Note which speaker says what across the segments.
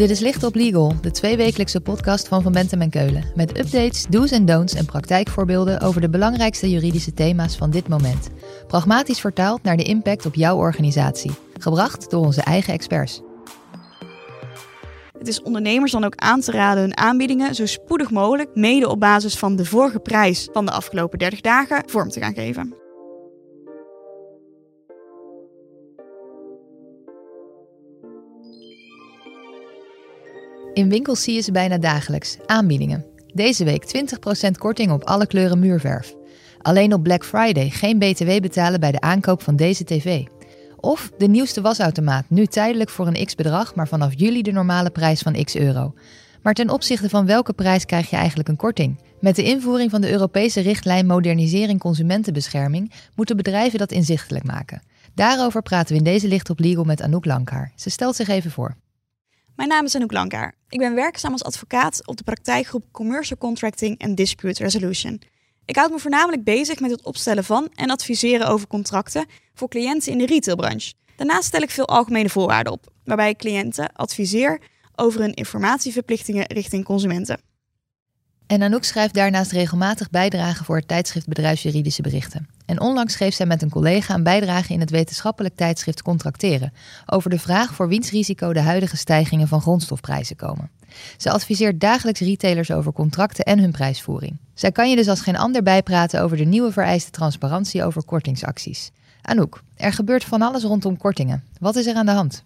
Speaker 1: Dit is Licht op Legal, de tweewekelijkse podcast van Van Bentem en Keulen. Met updates, do's en don'ts en praktijkvoorbeelden over de belangrijkste juridische thema's van dit moment. Pragmatisch vertaald naar de impact op jouw organisatie. Gebracht door onze eigen experts.
Speaker 2: Het is ondernemers dan ook aan te raden hun aanbiedingen zo spoedig mogelijk, mede op basis van de vorige prijs van de afgelopen 30 dagen, vorm te gaan geven.
Speaker 1: In winkels zie je ze bijna dagelijks. Aanbiedingen. Deze week 20% korting op alle kleuren muurverf. Alleen op Black Friday geen BTW betalen bij de aankoop van deze tv. Of de nieuwste wasautomaat, nu tijdelijk voor een x bedrag, maar vanaf juli de normale prijs van x euro. Maar ten opzichte van welke prijs krijg je eigenlijk een korting? Met de invoering van de Europese richtlijn Modernisering Consumentenbescherming moeten bedrijven dat inzichtelijk maken. Daarover praten we in deze Licht op Legal met Anouk Lankhaar. Ze stelt zich even voor.
Speaker 2: Mijn naam is Anouk Lankaar. Ik ben werkzaam als advocaat op de praktijkgroep Commercial Contracting en Dispute Resolution. Ik houd me voornamelijk bezig met het opstellen van en adviseren over contracten voor cliënten in de retailbranche. Daarnaast stel ik veel algemene voorwaarden op, waarbij ik cliënten adviseer over hun informatieverplichtingen richting consumenten.
Speaker 1: En Anouk schrijft daarnaast regelmatig bijdragen voor het tijdschrift Bedrijfsjuridische Berichten. En onlangs schreef zij met een collega een bijdrage in het wetenschappelijk tijdschrift Contracteren over de vraag voor wiens risico de huidige stijgingen van grondstofprijzen komen. Ze adviseert dagelijks retailers over contracten en hun prijsvoering. Zij kan je dus als geen ander bijpraten over de nieuwe vereiste transparantie over kortingsacties. Anouk, er gebeurt van alles rondom kortingen. Wat is er aan de hand?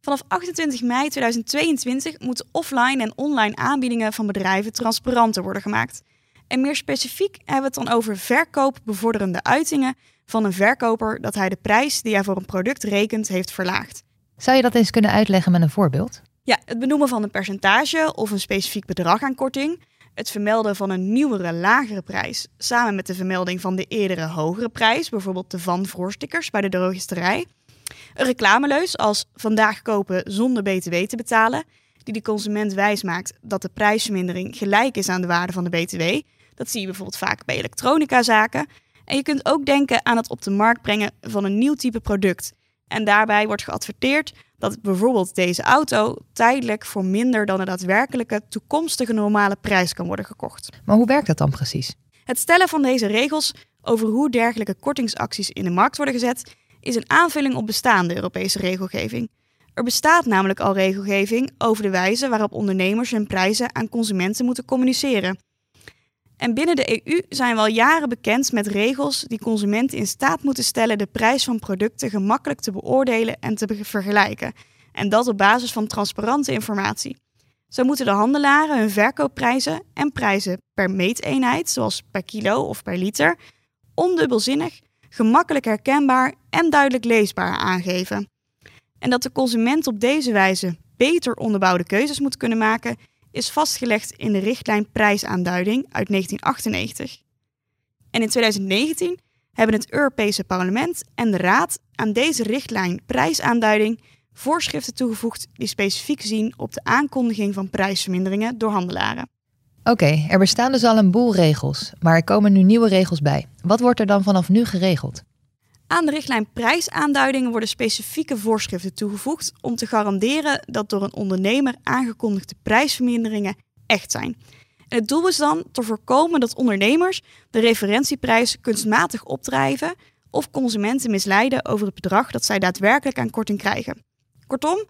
Speaker 2: Vanaf 28 mei 2022 moeten offline en online aanbiedingen van bedrijven transparanter worden gemaakt. En meer specifiek hebben we het dan over verkoopbevorderende uitingen van een verkoper dat hij de prijs die hij voor een product rekent heeft verlaagd.
Speaker 1: Zou je dat eens kunnen uitleggen met een voorbeeld?
Speaker 2: Ja, het benoemen van een percentage of een specifiek bedrag aan korting, het vermelden van een nieuwere, lagere prijs samen met de vermelding van de eerdere hogere prijs, bijvoorbeeld de van voorstickers bij de drogisterij. Een reclameleus als vandaag kopen zonder BTW te betalen, die de consument wijsmaakt dat de prijsvermindering gelijk is aan de waarde van de BTW. Dat zie je bijvoorbeeld vaak bij elektronicazaken. En je kunt ook denken aan het op de markt brengen van een nieuw type product. En daarbij wordt geadverteerd dat bijvoorbeeld deze auto tijdelijk voor minder dan de daadwerkelijke toekomstige normale prijs kan worden gekocht.
Speaker 1: Maar hoe werkt dat dan precies?
Speaker 2: Het stellen van deze regels over hoe dergelijke kortingsacties in de markt worden gezet, is een aanvulling op bestaande Europese regelgeving. Er bestaat namelijk al regelgeving over de wijze waarop ondernemers hun prijzen aan consumenten moeten communiceren. En binnen de EU zijn we al jaren bekend met regels die consumenten in staat moeten stellen de prijs van producten gemakkelijk te beoordelen en te vergelijken. En dat op basis van transparante informatie. Zo moeten de handelaren hun verkoopprijzen en prijzen per meeteenheid, zoals per kilo of per liter, ondubbelzinnig, gemakkelijk herkenbaar en duidelijk leesbaar aangeven. En dat de consument op deze wijze beter onderbouwde keuzes moet kunnen maken, is vastgelegd in de richtlijn prijsaanduiding uit 1998. En in 2019 hebben het Europese Parlement en de Raad aan deze richtlijn prijsaanduiding voorschriften toegevoegd die specifiek zien op de aankondiging van prijsverminderingen door handelaren.
Speaker 1: Oké, er bestaan dus al een boel regels, maar er komen nu nieuwe regels bij. Wat wordt er dan vanaf nu geregeld?
Speaker 2: Aan de richtlijn prijsaanduidingen worden specifieke voorschriften toegevoegd om te garanderen dat door een ondernemer aangekondigde prijsverminderingen echt zijn. Het doel is dan te voorkomen dat ondernemers de referentieprijs kunstmatig opdrijven of consumenten misleiden over het bedrag dat zij daadwerkelijk aan korting krijgen. Kortom,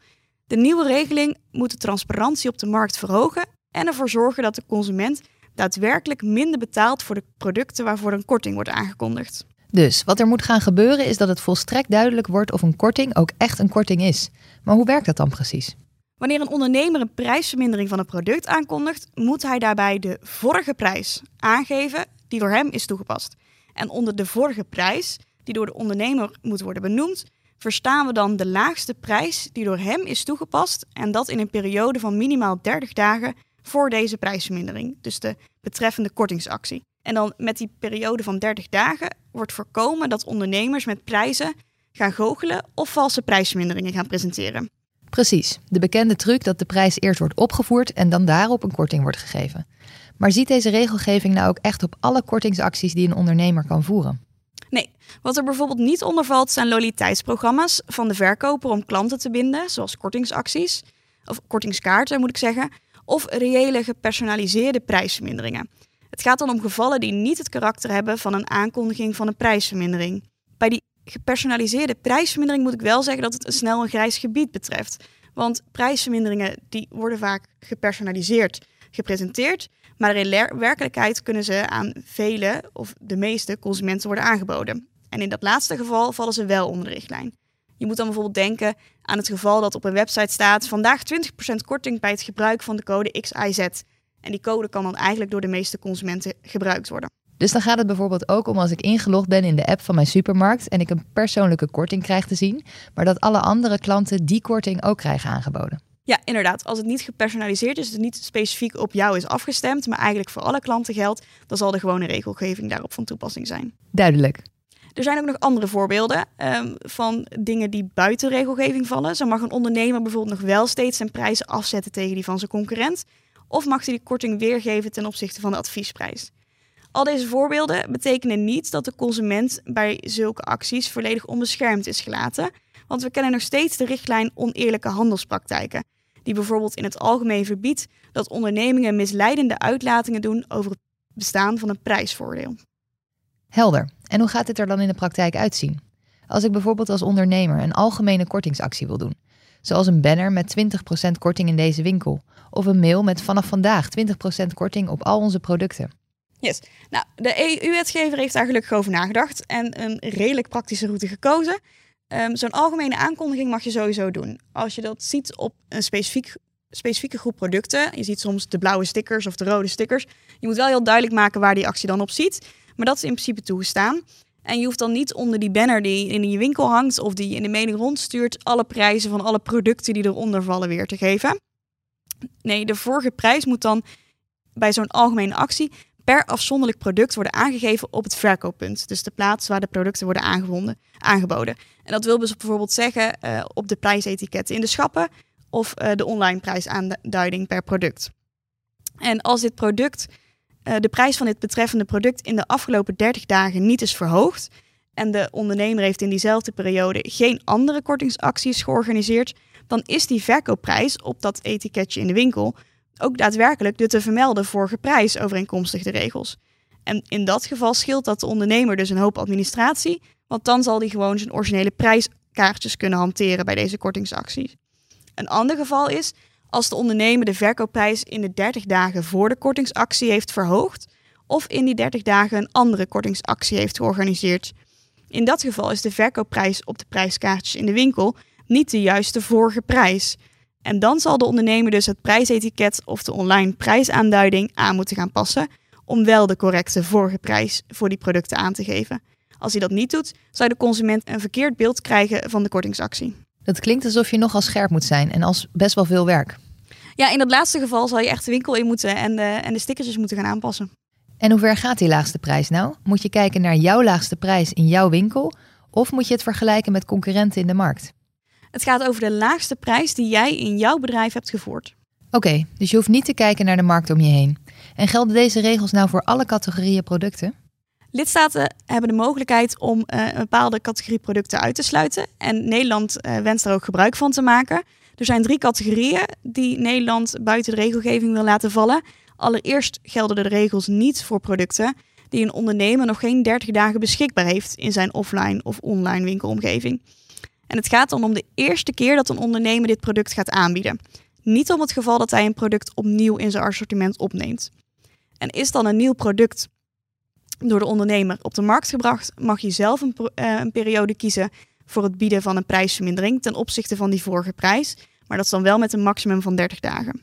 Speaker 2: de nieuwe regeling moet de transparantie op de markt verhogen en ervoor zorgen dat de consument daadwerkelijk minder betaalt voor de producten waarvoor een korting wordt aangekondigd.
Speaker 1: Dus wat er moet gaan gebeuren is dat het volstrekt duidelijk wordt of een korting ook echt een korting is. Maar hoe werkt dat dan precies?
Speaker 2: Wanneer een ondernemer een prijsvermindering van een product aankondigt, moet hij daarbij de vorige prijs aangeven die door hem is toegepast. En onder de vorige prijs, die door de ondernemer moet worden benoemd, verstaan we dan de laagste prijs die door hem is toegepast en dat in een periode van minimaal 30 dagen voor deze prijsvermindering, dus de betreffende kortingsactie. En dan met die periode van 30 dagen wordt voorkomen dat ondernemers met prijzen gaan goochelen of valse prijsverminderingen gaan presenteren.
Speaker 1: Precies, de bekende truc dat de prijs eerst wordt opgevoerd en dan daarop een korting wordt gegeven. Maar ziet deze regelgeving nou ook echt op alle kortingsacties die een ondernemer kan voeren?
Speaker 2: Nee, wat er bijvoorbeeld niet onder valt zijn loyaliteitsprogramma's van de verkoper om klanten te binden, zoals kortingsacties. of kortingskaarten moet ik zeggen, of reële gepersonaliseerde prijsverminderingen. Het gaat dan om gevallen die niet het karakter hebben van een aankondiging van een prijsvermindering. Bij die gepersonaliseerde prijsvermindering moet ik wel zeggen dat het een snel een grijs gebied betreft. Want prijsverminderingen die worden vaak gepersonaliseerd gepresenteerd, maar in werkelijkheid kunnen ze aan vele of de meeste consumenten worden aangeboden. En in dat laatste geval vallen ze wel onder de richtlijn. Je moet dan bijvoorbeeld denken aan het geval dat op een website staat vandaag 20% korting bij het gebruik van de code XIZ. En die code kan dan eigenlijk door de meeste consumenten gebruikt worden.
Speaker 1: Dus dan gaat het bijvoorbeeld ook om als ik ingelogd ben in de app van mijn supermarkt en ik een persoonlijke korting krijg te zien, maar dat alle andere klanten die korting ook krijgen aangeboden.
Speaker 2: Ja, inderdaad. Als het niet gepersonaliseerd is, dus het niet specifiek op jou is afgestemd, maar eigenlijk voor alle klanten geldt, dan zal de gewone regelgeving daarop van toepassing zijn.
Speaker 1: Duidelijk.
Speaker 2: Er zijn ook nog andere voorbeelden um, van dingen die buiten regelgeving vallen. Zo mag een ondernemer bijvoorbeeld nog wel steeds zijn prijzen afzetten tegen die van zijn concurrent. Of mag hij die korting weergeven ten opzichte van de adviesprijs. Al deze voorbeelden betekenen niet dat de consument bij zulke acties volledig onbeschermd is gelaten. Want we kennen nog steeds de richtlijn oneerlijke handelspraktijken. Die bijvoorbeeld in het algemeen verbiedt dat ondernemingen misleidende uitlatingen doen over het bestaan van een prijsvoordeel.
Speaker 1: Helder. En hoe gaat dit er dan in de praktijk uitzien? Als ik bijvoorbeeld als ondernemer een algemene kortingsactie wil doen, zoals een banner met 20% korting in deze winkel, of een mail met vanaf vandaag 20% korting op al onze producten.
Speaker 2: Yes. Nou, de EU-wetgever heeft daar gelukkig over nagedacht en een redelijk praktische route gekozen. Um, Zo'n algemene aankondiging mag je sowieso doen. Als je dat ziet op een specifiek, specifieke groep producten, je ziet soms de blauwe stickers of de rode stickers, je moet wel heel duidelijk maken waar die actie dan op ziet. Maar dat is in principe toegestaan. En je hoeft dan niet onder die banner die in je winkel hangt of die je in de mening rondstuurt, alle prijzen van alle producten die eronder vallen weer te geven. Nee, de vorige prijs moet dan bij zo'n algemene actie per afzonderlijk product worden aangegeven op het verkooppunt. Dus de plaats waar de producten worden aangeboden. En dat wil dus bijvoorbeeld zeggen uh, op de prijsetiketten in de schappen of uh, de online prijsaanduiding per product. En als dit product uh, de prijs van dit betreffende product in de afgelopen 30 dagen niet is verhoogd en de ondernemer heeft in diezelfde periode geen andere kortingsacties georganiseerd, dan is die verkoopprijs op dat etiketje in de winkel ook daadwerkelijk de te vermelden vorige prijs overeenkomstig de regels. En in dat geval scheelt dat de ondernemer dus een hoop administratie, want dan zal hij gewoon zijn originele prijskaartjes kunnen hanteren bij deze kortingsacties. Een ander geval is als de ondernemer de verkoopprijs in de 30 dagen voor de kortingsactie heeft verhoogd of in die 30 dagen een andere kortingsactie heeft georganiseerd. In dat geval is de verkoopprijs op de prijskaartjes in de winkel niet de juiste vorige prijs. En dan zal de ondernemer dus het prijsetiket of de online prijsaanduiding aan moeten gaan passen om wel de correcte vorige prijs voor die producten aan te geven. Als hij dat niet doet, zou de consument een verkeerd beeld krijgen van de kortingsactie.
Speaker 1: Dat klinkt alsof je nogal scherp moet zijn en als best wel veel werk.
Speaker 2: Ja, in dat laatste geval zal je echt de winkel in moeten en de, en de stickertjes moeten gaan aanpassen.
Speaker 1: En hoe ver gaat die laagste prijs nou? Moet je kijken naar jouw laagste prijs in jouw winkel of moet je het vergelijken met concurrenten in de markt?
Speaker 2: Het gaat over de laagste prijs die jij in jouw bedrijf hebt gevoerd.
Speaker 1: Oké, dus je hoeft niet te kijken naar de markt om je heen. En gelden deze regels nou voor alle categorieën producten?
Speaker 2: Lidstaten hebben de mogelijkheid om uh, een bepaalde categorie producten uit te sluiten. En Nederland uh, wenst daar ook gebruik van te maken. Er zijn drie categorieën die Nederland buiten de regelgeving wil laten vallen. Allereerst gelden de regels niet voor producten die een ondernemer nog geen 30 dagen beschikbaar heeft in zijn offline of online winkelomgeving. En het gaat dan om de eerste keer dat een ondernemer dit product gaat aanbieden. Niet om het geval dat hij een product opnieuw in zijn assortiment opneemt. En is dan een nieuw product door de ondernemer op de markt gebracht, mag je zelf een, uh, een, periode kiezen voor het bieden van een prijsvermindering ten opzichte van die vorige prijs, maar dat is dan wel met een maximum van 30 dagen.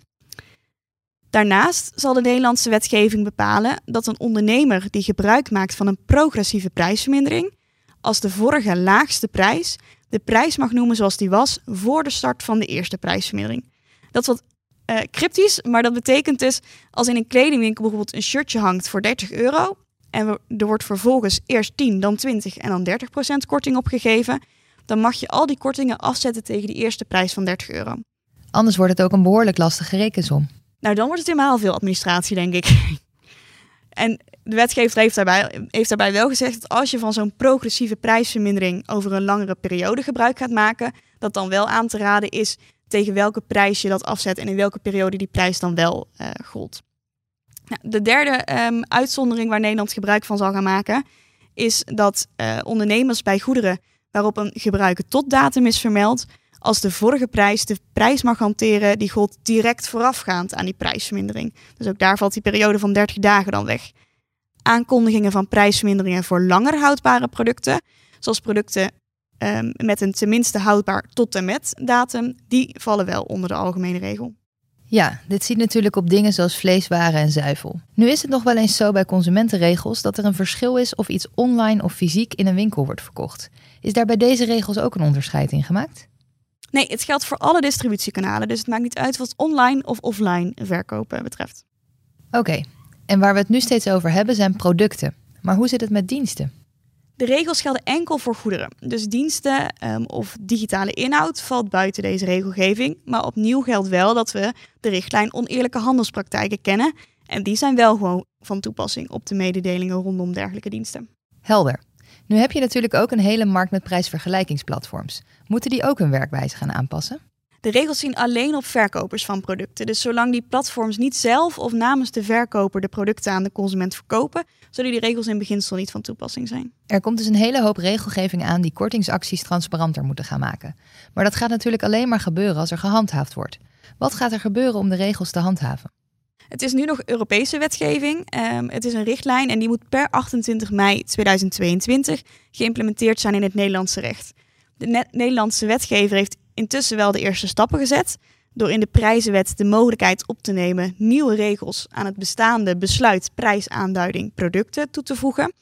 Speaker 2: Daarnaast zal de Nederlandse wetgeving bepalen dat een ondernemer die gebruik maakt van een progressieve prijsvermindering, als de vorige laagste prijs de prijs mag noemen zoals die was voor de start van de eerste prijsvermindering. Dat is wat uh, cryptisch, maar dat betekent dus als in een kledingwinkel bijvoorbeeld een shirtje hangt voor 30 euro en er wordt vervolgens eerst 10, dan 20 en dan 30 procent korting opgegeven, dan mag je al die kortingen afzetten tegen die eerste prijs van 30 euro.
Speaker 1: Anders wordt het ook een behoorlijk lastige rekensom.
Speaker 2: Nou, dan wordt het helemaal veel administratie, denk ik. en de wetgever heeft daarbij, heeft daarbij wel gezegd dat als je van zo'n progressieve prijsvermindering over een langere periode gebruik gaat maken, dat dan wel aan te raden is tegen welke prijs je dat afzet en in welke periode die prijs dan wel uh, gold. Nou, de derde ehm, uitzondering waar Nederland gebruik van zal gaan maken, is dat uh, ondernemers bij goederen waarop een gebruiken tot datum is vermeld, als de vorige prijs de prijs mag hanteren die gold direct voorafgaand aan die prijsvermindering. Dus ook daar valt die periode van 30 dagen dan weg. Aankondigingen van prijsverminderingen voor langer houdbare producten, zoals producten um, met een tenminste houdbaar tot en met datum, die vallen wel onder de algemene regel.
Speaker 1: Ja, dit ziet natuurlijk op dingen zoals vleeswaren en zuivel. Nu is het nog wel eens zo bij consumentenregels dat er een verschil is of iets online of fysiek in een winkel wordt verkocht. Is daar bij deze regels ook een onderscheid in gemaakt?
Speaker 2: Nee, het geldt voor alle distributiekanalen, dus het maakt niet uit wat online of offline verkopen betreft.
Speaker 1: Oké, en waar we het nu steeds over hebben zijn producten. Maar hoe zit het met diensten?
Speaker 2: De regels gelden enkel voor goederen. Dus diensten um, of digitale inhoud valt buiten deze regelgeving. Maar opnieuw geldt wel dat we de richtlijn oneerlijke handelspraktijken kennen. En die zijn wel gewoon van toepassing op de mededelingen rondom dergelijke diensten.
Speaker 1: Helder. Nu heb je natuurlijk ook een hele markt met prijsvergelijkingsplatforms. Moeten die ook hun werkwijze gaan aanpassen?
Speaker 2: De regels zien alleen op verkopers van producten. Dus zolang die platforms niet zelf of namens de verkoper de producten aan de consument verkopen, zullen die regels in beginsel niet van toepassing zijn.
Speaker 1: Er komt dus een hele hoop regelgeving aan die kortingsacties transparanter moeten gaan maken. Maar dat gaat natuurlijk alleen maar gebeuren als er gehandhaafd wordt. Wat gaat er gebeuren om de regels te handhaven?
Speaker 2: Het is nu nog Europese wetgeving. Um, het is een richtlijn en die moet per 28 mei 2022 geïmplementeerd zijn in het Nederlandse recht. De Nederlandse wetgever heeft intussen wel de eerste stappen gezet door in de prijzenwet de mogelijkheid op te nemen nieuwe regels aan het bestaande besluit prijsaanduiding producten toe te voegen.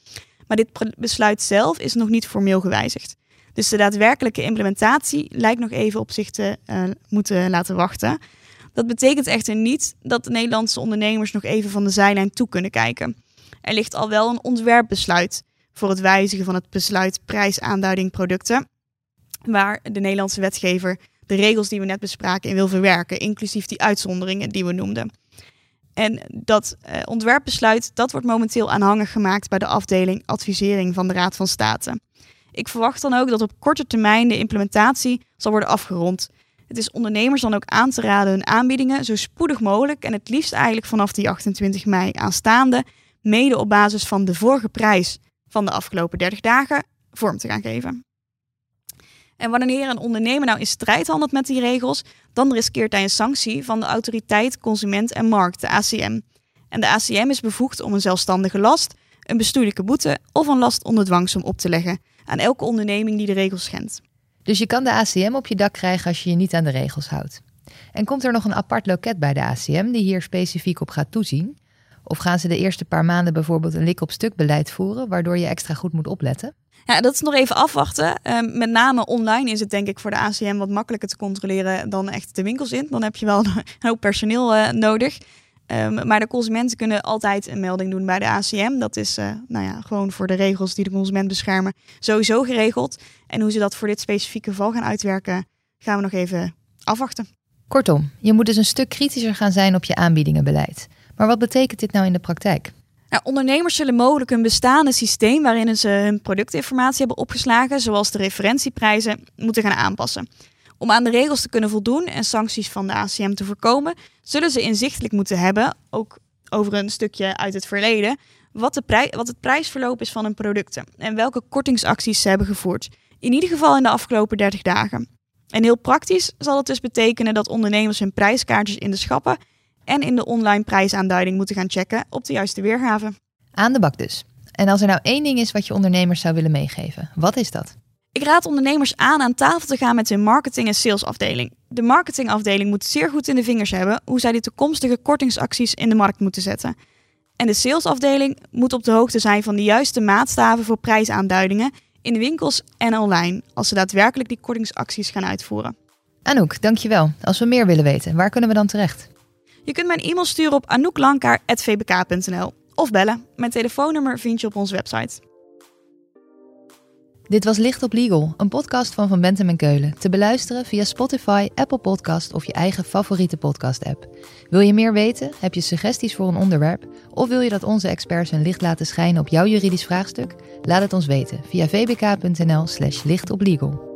Speaker 2: Maar dit besluit zelf is nog niet formeel gewijzigd. Dus de daadwerkelijke implementatie lijkt nog even op zich te uh, moeten laten wachten. Dat betekent echter niet dat de Nederlandse ondernemers nog even van de zijlijn toe kunnen kijken. Er ligt al wel een ontwerpbesluit voor het wijzigen van het besluit prijsaanduiding producten, waar de Nederlandse wetgever de regels die we net bespraken in wil verwerken, inclusief die uitzonderingen die we noemden. En dat eh, ontwerpbesluit dat wordt momenteel aanhangig gemaakt bij de afdeling advisering van de Raad van State. Ik verwacht dan ook dat op korte termijn de implementatie zal worden afgerond. Het is ondernemers dan ook aan te raden hun aanbiedingen zo spoedig mogelijk en het liefst eigenlijk vanaf die 28 mei aanstaande, mede op basis van de vorige prijs van de afgelopen 30 dagen, vorm te gaan geven. En wanneer een ondernemer nou in strijd handelt met die regels, dan riskeert hij een sanctie van de Autoriteit Consument en Markt, de ACM. En de ACM is bevoegd om een zelfstandige last, een bestuurlijke boete of een last onder dwangsom op te leggen aan elke onderneming die de regels schendt.
Speaker 1: Dus je kan de ACM op je dak krijgen als je je niet aan de regels houdt. En komt er nog een apart loket bij de ACM die hier specifiek op gaat toezien? Of gaan ze de eerste paar maanden bijvoorbeeld een lik op stuk beleid voeren, waardoor je extra goed moet opletten?
Speaker 2: Ja, dat is nog even afwachten. Um, met name online is het denk ik voor de ACM wat makkelijker te controleren dan echt de winkels in. Dan heb je wel een hoop personeel uh, nodig. Um, maar de consumenten kunnen altijd een melding doen bij de ACM. Dat is uh, nou ja, gewoon voor de regels die de consument beschermen sowieso geregeld. En hoe ze dat voor dit specifieke geval gaan uitwerken, gaan we nog even afwachten.
Speaker 1: Kortom, je moet dus een stuk kritischer gaan zijn op je aanbiedingenbeleid. Maar wat betekent dit nou in de praktijk?
Speaker 2: Nou, ondernemers zullen mogelijk een bestaande systeem waarin ze hun productinformatie hebben opgeslagen, zoals de referentieprijzen, moeten gaan aanpassen. Om aan de regels te kunnen voldoen en sancties van de ACM te voorkomen, zullen ze inzichtelijk moeten hebben, ook over een stukje uit het verleden, wat, de wat het prijsverloop is van hun producten en welke kortingsacties ze hebben gevoerd. In ieder geval in de afgelopen 30 dagen. En heel praktisch zal het dus betekenen dat ondernemers hun prijskaartjes in de schappen en in de online prijsaanduiding moeten gaan checken op de juiste weergave.
Speaker 1: Aan de bak dus. En als er nou één ding is wat je ondernemers zou willen meegeven, wat is dat?
Speaker 2: Ik raad ondernemers aan aan tafel te gaan met hun marketing- en salesafdeling. De marketingafdeling moet zeer goed in de vingers hebben hoe zij de toekomstige kortingsacties in de markt moeten zetten. En de salesafdeling moet op de hoogte zijn van de juiste maatstaven voor prijsaanduidingen in de winkels en online, als ze daadwerkelijk die kortingsacties gaan uitvoeren.
Speaker 1: Anouk, dankjewel. Als we meer willen weten, waar kunnen we dan terecht?
Speaker 2: Je kunt mij een e-mail sturen op anouklankaar.vbk.nl of bellen. Mijn telefoonnummer vind je op onze website.
Speaker 1: Dit was Licht op Legal, een podcast van Van Bentem en Keulen. Te beluisteren via Spotify, Apple Podcast of je eigen favoriete podcast-app. Wil je meer weten? Heb je suggesties voor een onderwerp? Of wil je dat onze experts hun licht laten schijnen op jouw juridisch vraagstuk? Laat het ons weten via vbk.nl/slash lichtoplegal.